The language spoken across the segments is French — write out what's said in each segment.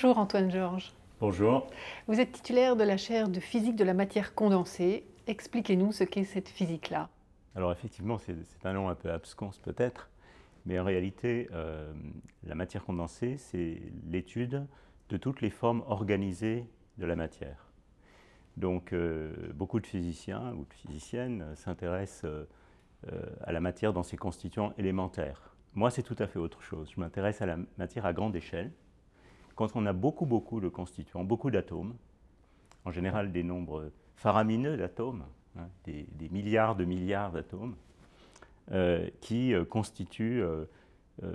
Bonjour Antoine Georges. Bonjour. Vous êtes titulaire de la chaire de physique de la matière condensée. Expliquez-nous ce qu'est cette physique-là. Alors effectivement, c'est un nom un peu absconce peut-être, mais en réalité, euh, la matière condensée, c'est l'étude de toutes les formes organisées de la matière. Donc euh, beaucoup de physiciens ou de physiciennes s'intéressent euh, à la matière dans ses constituants élémentaires. Moi, c'est tout à fait autre chose. Je m'intéresse à la matière à grande échelle. Quand on a beaucoup, beaucoup de constituants, beaucoup d'atomes, en général des nombres faramineux d'atomes, hein, des, milliards de milliards d'atomes, euh, qui euh, constituent euh,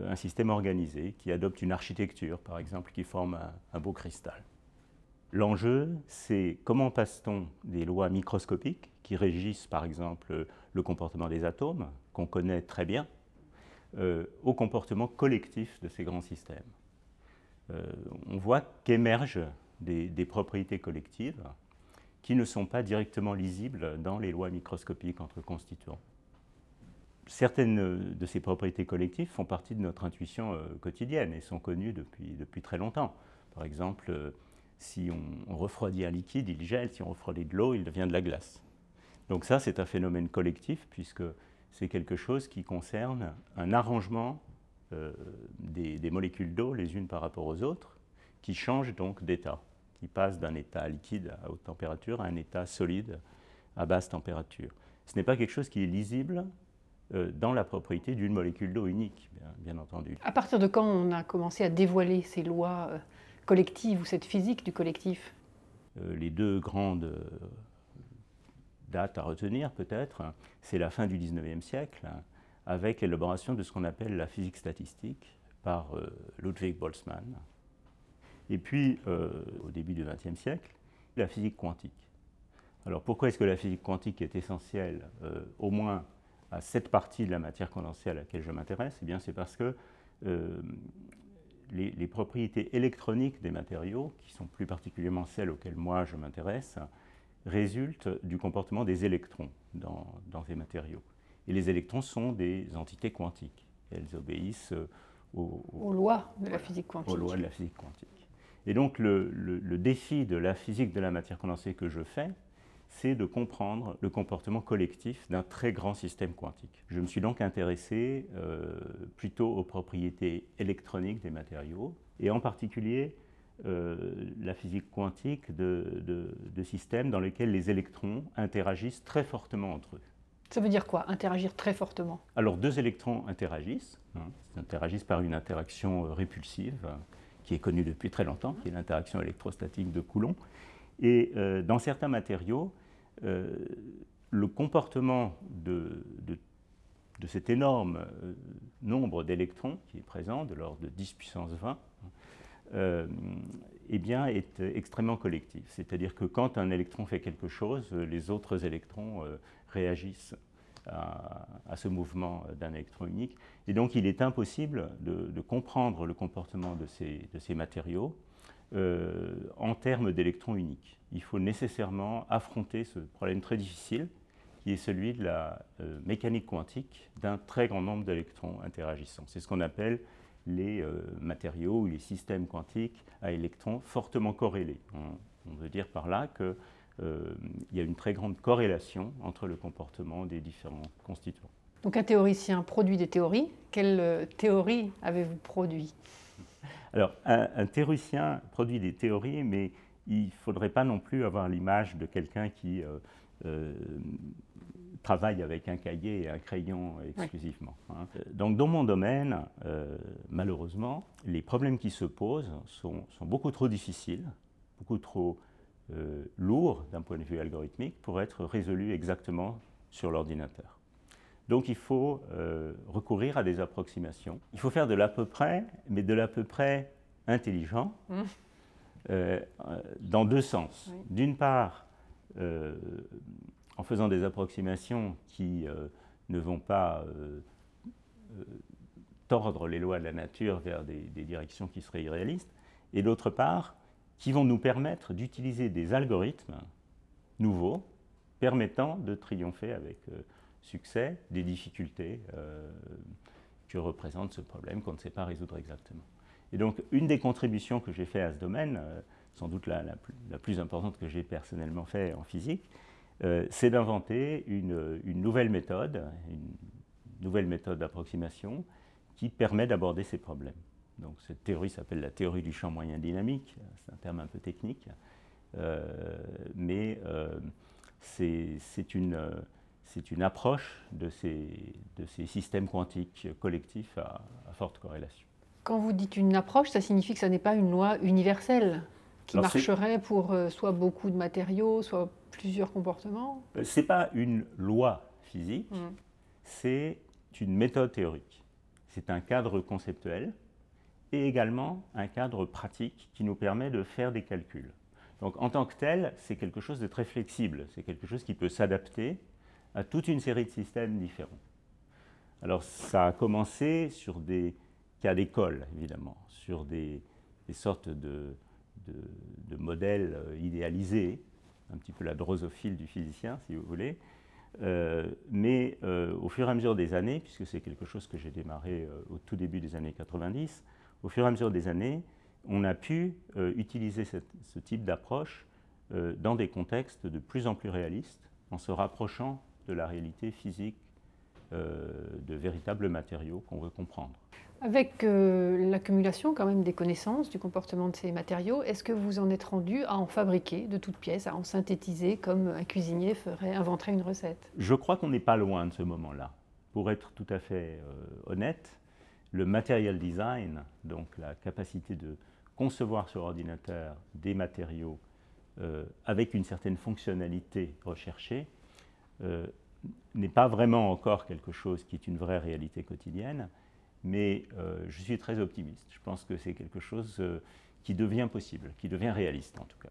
un système organisé, qui adopte une architecture, par exemple, qui forme un beau cristal. L'enjeu, c'est comment passe-t-on des lois microscopiques qui régissent, par exemple, le comportement des atomes, qu'on connaît très bien, au comportement collectif de ces grands systèmes. Euh, on voit qu'émergent des, propriétés collectives qui ne sont pas directement lisibles dans les lois microscopiques entre constituants. Certaines de ces propriétés collectives font partie de notre intuition euh, quotidienne et sont connues depuis, depuis très longtemps. Par exemple, si on, on, refroidit un liquide, il gèle, si on refroidit de l'eau, il devient de la glace. Donc ça, c'est un phénomène collectif puisque c'est quelque chose qui concerne un arrangement euh, des, molécules d'eau les unes par rapport aux autres, qui change donc d'état, qui passe d'un état liquide à haute température à un état solide à basse température. Ce n'est pas quelque chose qui est lisible euh, dans la propriété d'une molécule d'eau unique, bien, entendu. À partir de quand on a commencé à dévoiler ces lois euh, collectives ou cette physique du collectif? Les deux grandes date à retenir peut-être, c'est la fin du 19e siècle, avec l'élaboration de ce qu'on appelle la physique statistique par euh, Ludwig Boltzmann. Et puis, euh, au début du 20e siècle, la physique quantique. Alors pourquoi est-ce que la physique quantique est essentielle, euh, au moins à cette partie de la matière condensée à laquelle je m'intéresse? Eh bien, c'est parce que les, propriétés électroniques des matériaux, qui sont plus particulièrement celles auxquelles moi je m'intéresse, résulte du comportement des électrons dans, ces matériaux. Et les électrons sont des entités quantiques. Elles obéissent euh, aux, lois de la physique quantique. Aux lois de la physique quantique. Et donc le, défi de la physique de la matière condensée que je fais, c'est de comprendre le comportement collectif d'un très grand système quantique. Je me suis donc intéressé euh, plutôt aux propriétés électroniques des matériaux, et en particulier euh, la physique quantique de, systèmes dans lesquels les électrons interagissent très fortement entre eux. Ça veut dire quoi, interagir très fortement? Alors, deux électrons interagissent, hein, ils interagissent par une interaction euh, répulsive, euh, qui est connue depuis très longtemps, qui est l'interaction électrostatique de Coulomb. Et dans certains matériaux, le comportement de, de cet énorme nombre d'électrons qui est présent, de l'ordre de 10 puissance 20, euh, eh bien, est extrêmement collectif. C'est-à-dire que quand un électron fait quelque chose, les autres électrons euh, réagissent à, ce mouvement d'un électron unique. Et donc, il est impossible de, comprendre le comportement de ces, matériaux euh, en termes d'électrons uniques. Il faut nécessairement affronter ce problème très difficile qui est celui de la mécanique quantique d'un très grand nombre d'électrons interagissants. C'est ce qu'on appelle les euh, matériaux ou les systèmes quantiques à électrons fortement corrélés. On, veut dire par là qu'il euh, y a une très grande corrélation entre le comportement des différents constituants. Donc un théoricien produit des théories. Quelle euh, théorie avez-vous produit? Alors un, théoricien produit des théories, mais il ne faudrait pas non plus avoir l'image de quelqu'un qui travaille avec un cahier et un crayon exclusivement. Hein. Donc dans mon domaine, euh, malheureusement, les problèmes qui se posent sont, beaucoup trop difficiles, beaucoup trop euh, lourds d'un point de vue algorithmique pour être résolus exactement sur l'ordinateur. Donc il faut euh, recourir à des approximations. Il faut faire de l'à peu près, mais de l'à peu près intelligent, mmh. dans deux sens. D'une part, en faisant des approximations qui euh, ne vont pas euh, euh, tordre les lois de la nature vers des, directions qui seraient irréalistes, et d'autre part, qui vont nous permettre d'utiliser des algorithmes nouveaux permettant de triompher avec succès des difficultés que représente ce problème qu'on ne sait pas résoudre exactement. Et donc, une des contributions que j'ai fait à ce domaine, sans doute la, plus, importante que j'ai personnellement fait en physique, c'est d'inventer une, une, nouvelle méthode, une nouvelle méthode d'approximation qui permet d'aborder ces problèmes. Donc cette théorie s'appelle la théorie du champ moyen dynamique, c'est un terme un peu technique, euh, mais euh, c'est une, une, approche de ces, de ces, systèmes quantiques collectifs à, forte corrélation. Quand vous dites une approche, ça signifie que ce n'est pas une loi universelle qui marcherait pour euh, soit beaucoup de matériaux, soit plusieurs comportements Ce n'est pas une loi physique, mmh. c'est une méthode théorique. C'est un cadre conceptuel et également un cadre pratique qui nous permet de faire des calculs. Donc en tant que tel, c'est quelque chose de très flexible, c'est quelque chose qui peut s'adapter à toute une série de systèmes différents. Alors ça a commencé sur des cas d'école, évidemment, sur des, sortes de, de, modèles euh, idéalisés, un petit peu la drosophile du physicien, si vous voulez, euh, mais euh, au fur et à mesure des années, puisque c'est quelque chose que j'ai démarré au tout début des années 90, au fur et à mesure des années, on a pu euh, utiliser ce type d'approche euh, dans des contextes de plus en plus réalistes, en se rapprochant de la réalité physique euh, de véritables matériaux qu'on veut comprendre. Avec l'accumulation quand même des connaissances du comportement de ces matériaux, est-ce que vous en êtes rendu à en fabriquer de toutes pièces, à en synthétiser comme un cuisinier ferait, inventerait une recette? Je crois qu'on n'est pas loin de ce moment-là. Pour être tout à fait honnête, le material design, donc la capacité de concevoir sur ordinateur des matériaux euh, avec une certaine fonctionnalité recherchée, euh, n'est pas vraiment encore quelque chose qui est une vraie réalité quotidienne, mais euh, je suis très optimiste. Je pense que c'est quelque chose qui devient possible, qui devient réaliste en tout cas.